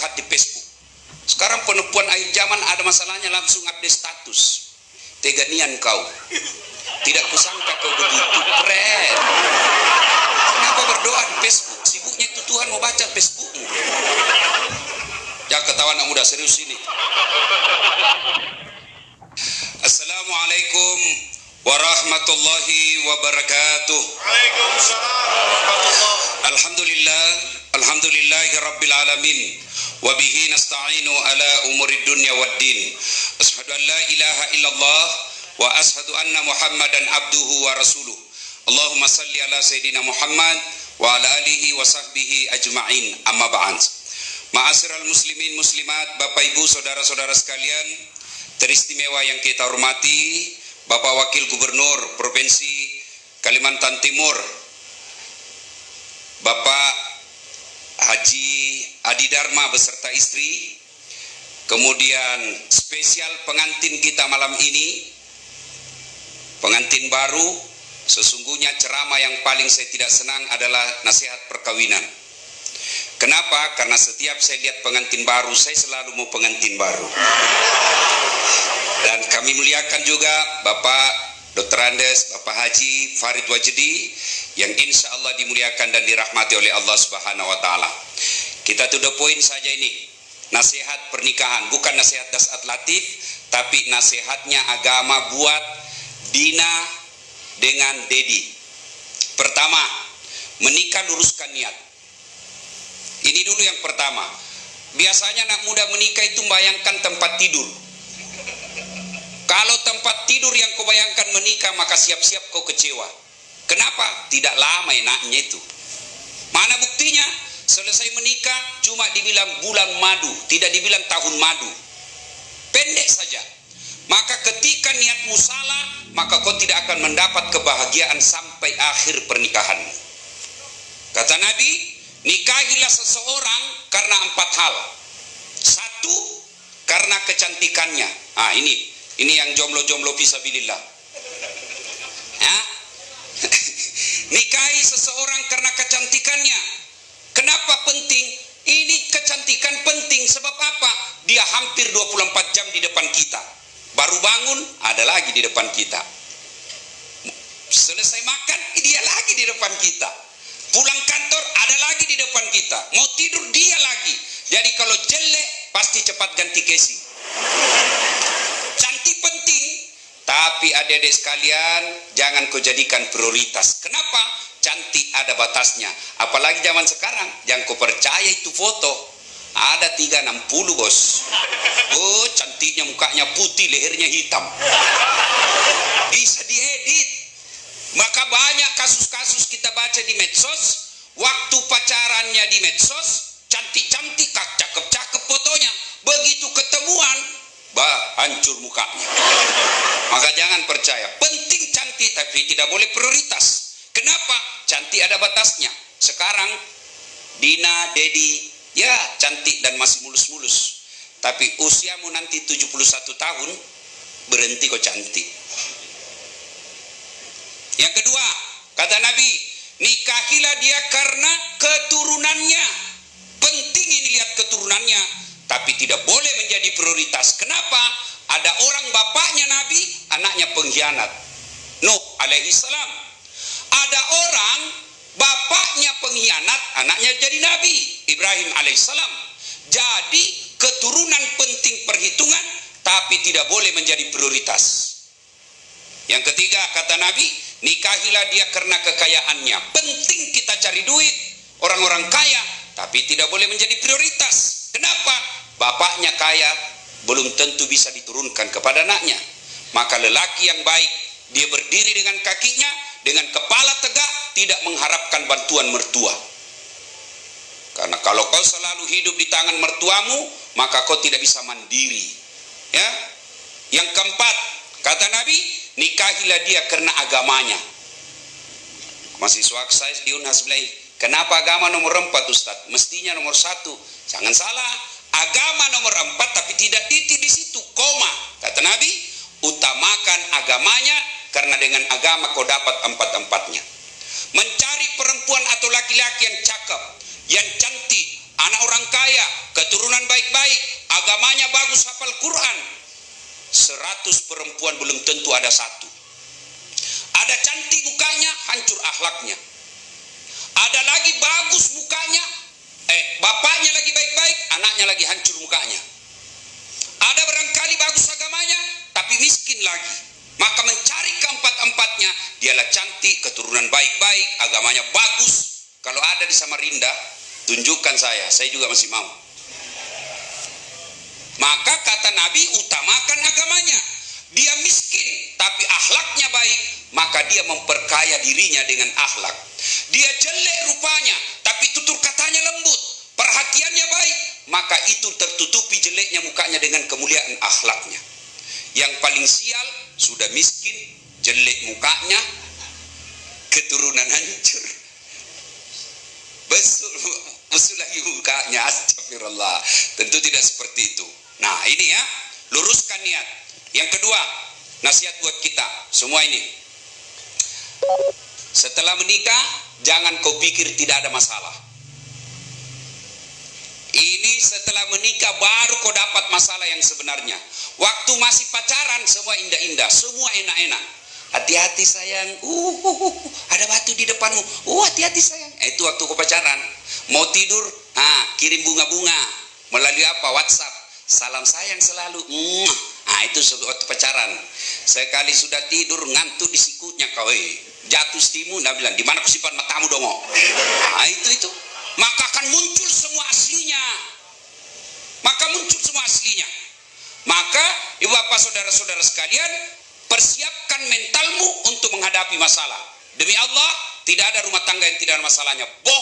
curhat di Facebook. Sekarang penipuan akhir zaman ada masalahnya langsung update status. Teganian kau. Tidak kusangka kau begitu keren. Kenapa berdoa di Facebook? Sibuknya itu Tuhan mau baca Facebookmu. Jangan ketawa anak muda serius ini. Assalamualaikum warahmatullahi wabarakatuh. Waalaikumsalam warahmatullah. Alhamdulillah, alhamdulillahi rabbil alamin. Umuri dunya waddin. Ashhadu an la ilaha illallah wa ashhadu anna Muhammadan abduhu wa rasuluh. Allahumma salli ala sayyidina Muhammad wa ala alihi wa sahbihi ajma'in. Amma ba'd. Ma'asyiral muslimin muslimat, Bapak Ibu, saudara-saudara sekalian, teristimewa yang kita hormati, Bapak Wakil Gubernur Provinsi Kalimantan Timur, Bapak Haji Adi Dharma beserta istri, kemudian spesial pengantin kita malam ini, pengantin baru, sesungguhnya ceramah yang paling saya tidak senang adalah nasihat perkawinan. Kenapa? Karena setiap saya lihat pengantin baru, saya selalu mau pengantin baru. Dan kami muliakan juga Bapak Dr. Andes, Bapak Haji Farid Wajdi yang insya Allah dimuliakan dan dirahmati oleh Allah Subhanahu wa taala. Kita to the point saja ini. Nasihat pernikahan, bukan nasihat dasat latif, tapi nasihatnya agama buat Dina dengan Dedi. Pertama, menikah luruskan niat. Ini dulu yang pertama. Biasanya anak muda menikah itu bayangkan tempat tidur. Kalau tempat tidur yang kau bayangkan menikah maka siap-siap kau kecewa. Kenapa? Tidak lama enaknya itu. Mana buktinya? Selesai menikah cuma dibilang bulan madu, tidak dibilang tahun madu. Pendek saja. Maka ketika niatmu salah, maka kau tidak akan mendapat kebahagiaan sampai akhir pernikahan. Kata Nabi, nikahilah seseorang karena empat hal. Satu, karena kecantikannya. Ah ini, ini yang jomblo-jomblo fisabilillah. Ya? Nikahi seseorang karena kecantikannya. Kenapa penting? Ini kecantikan penting sebab apa? Dia hampir 24 jam di depan kita. Baru bangun, ada lagi di depan kita. Selesai makan, dia lagi di depan kita. Pulang kantor, ada lagi di depan kita. Mau tidur, dia lagi. Jadi kalau jelek, pasti cepat ganti casing. Cantik penting, tapi adik-adik sekalian, jangan kau jadikan prioritas. Kenapa? Cantik ada batasnya. Apalagi zaman sekarang, jangan kau percaya itu foto. Ada 360 bos. Oh, cantiknya mukanya putih, lehernya hitam. Bisa diedit. Maka banyak kasus-kasus kita baca di medsos, waktu pacarannya di medsos, cantik-cantik, cakep-cakep fotonya. Begitu ketemuan, bah, hancur mukanya. Maka jangan percaya. Penting cantik, tapi tidak boleh prioritas. Kenapa? Cantik ada batasnya. Sekarang, Dina, Dedi, ya cantik dan masih mulus-mulus. Tapi usiamu nanti 71 tahun, berhenti kok cantik. Yang kedua, kata Nabi, nikahilah dia karena keturunannya. Penting ini lihat keturunannya, tapi tidak boleh menjadi prioritas. Kenapa? Ada orang bapaknya Nabi, anaknya pengkhianat. Nuh alaihi salam. Ada orang bapaknya pengkhianat, anaknya jadi Nabi, Ibrahim alaihissalam. Jadi keturunan penting perhitungan, tapi tidak boleh menjadi prioritas. Yang ketiga kata Nabi, nikahilah dia karena kekayaannya. Penting kita cari duit, orang-orang kaya, tapi tidak boleh menjadi prioritas. Kenapa? Bapaknya kaya, belum tentu bisa diturunkan kepada anaknya. Maka lelaki yang baik, dia berdiri dengan kakinya, dengan kepala tegak, tidak mengharapkan bantuan mertua. Karena kalau kau selalu hidup di tangan mertuamu, maka kau tidak bisa mandiri. Ya. Yang keempat, kata Nabi, nikahilah dia karena agamanya. Mahasiswa saya di Unhas kenapa agama nomor empat Ustaz? Mestinya nomor satu. Jangan salah, agama nomor empat tapi tidak titik di situ, koma. Kata Nabi, utamakan agamanya karena dengan agama kau dapat empat-empatnya. Mencari perempuan atau laki-laki yang cakep, yang cantik, anak orang kaya, keturunan baik-baik, agamanya bagus, hafal Quran. Seratus perempuan belum tentu ada satu. Ada cantik mukanya, hancur akhlaknya. Ada lagi bagus mukanya, eh bapaknya lagi baik-baik, anaknya lagi hancur mukanya. Ada barangkali bagus agamanya, tapi miskin lagi. Maka mencari keempat-empatnya, dialah cantik, keturunan baik-baik, agamanya bagus. Kalau ada di Samarinda, tunjukkan saya, saya juga masih mau. Maka kata Nabi, utamakan agamanya. Dia miskin, tapi akhlaknya baik, maka dia memperkaya dirinya dengan akhlak. Dia jelek rupanya, tapi tutur katanya lembut, perhatiannya baik, maka itu tertutupi jeleknya mukanya dengan kemuliaan akhlaknya. Yang paling sial sudah miskin, jelek mukanya, keturunan hancur. Besul, besul lagi mukanya, astagfirullah. Tentu tidak seperti itu. Nah ini ya, luruskan niat. Yang kedua, nasihat buat kita semua ini. Setelah menikah, jangan kau pikir tidak ada masalah. Ini setelah menikah baru kau dapat masalah yang sebenarnya. Waktu masih pacaran semua indah-indah, semua enak-enak. Hati-hati sayang, uh, uh, uh, ada batu di depanmu. Uh, hati-hati sayang. Eh, Itu waktu kau pacaran. Mau tidur, ah, kirim bunga-bunga. Melalui apa? WhatsApp. Salam sayang selalu. Mwah. Ah, itu waktu pacaran. Sekali sudah tidur ngantuk di sikutnya kau. Eh. Jatuh stimu, dia bilang, di mana simpan matamu dong? Ah, itu itu. Maka akan muncul semua aslinya. Maka muncul semua aslinya. Maka ibu bapak saudara-saudara sekalian, persiapkan mentalmu untuk menghadapi masalah. Demi Allah, tidak ada rumah tangga yang tidak ada masalahnya. Bohong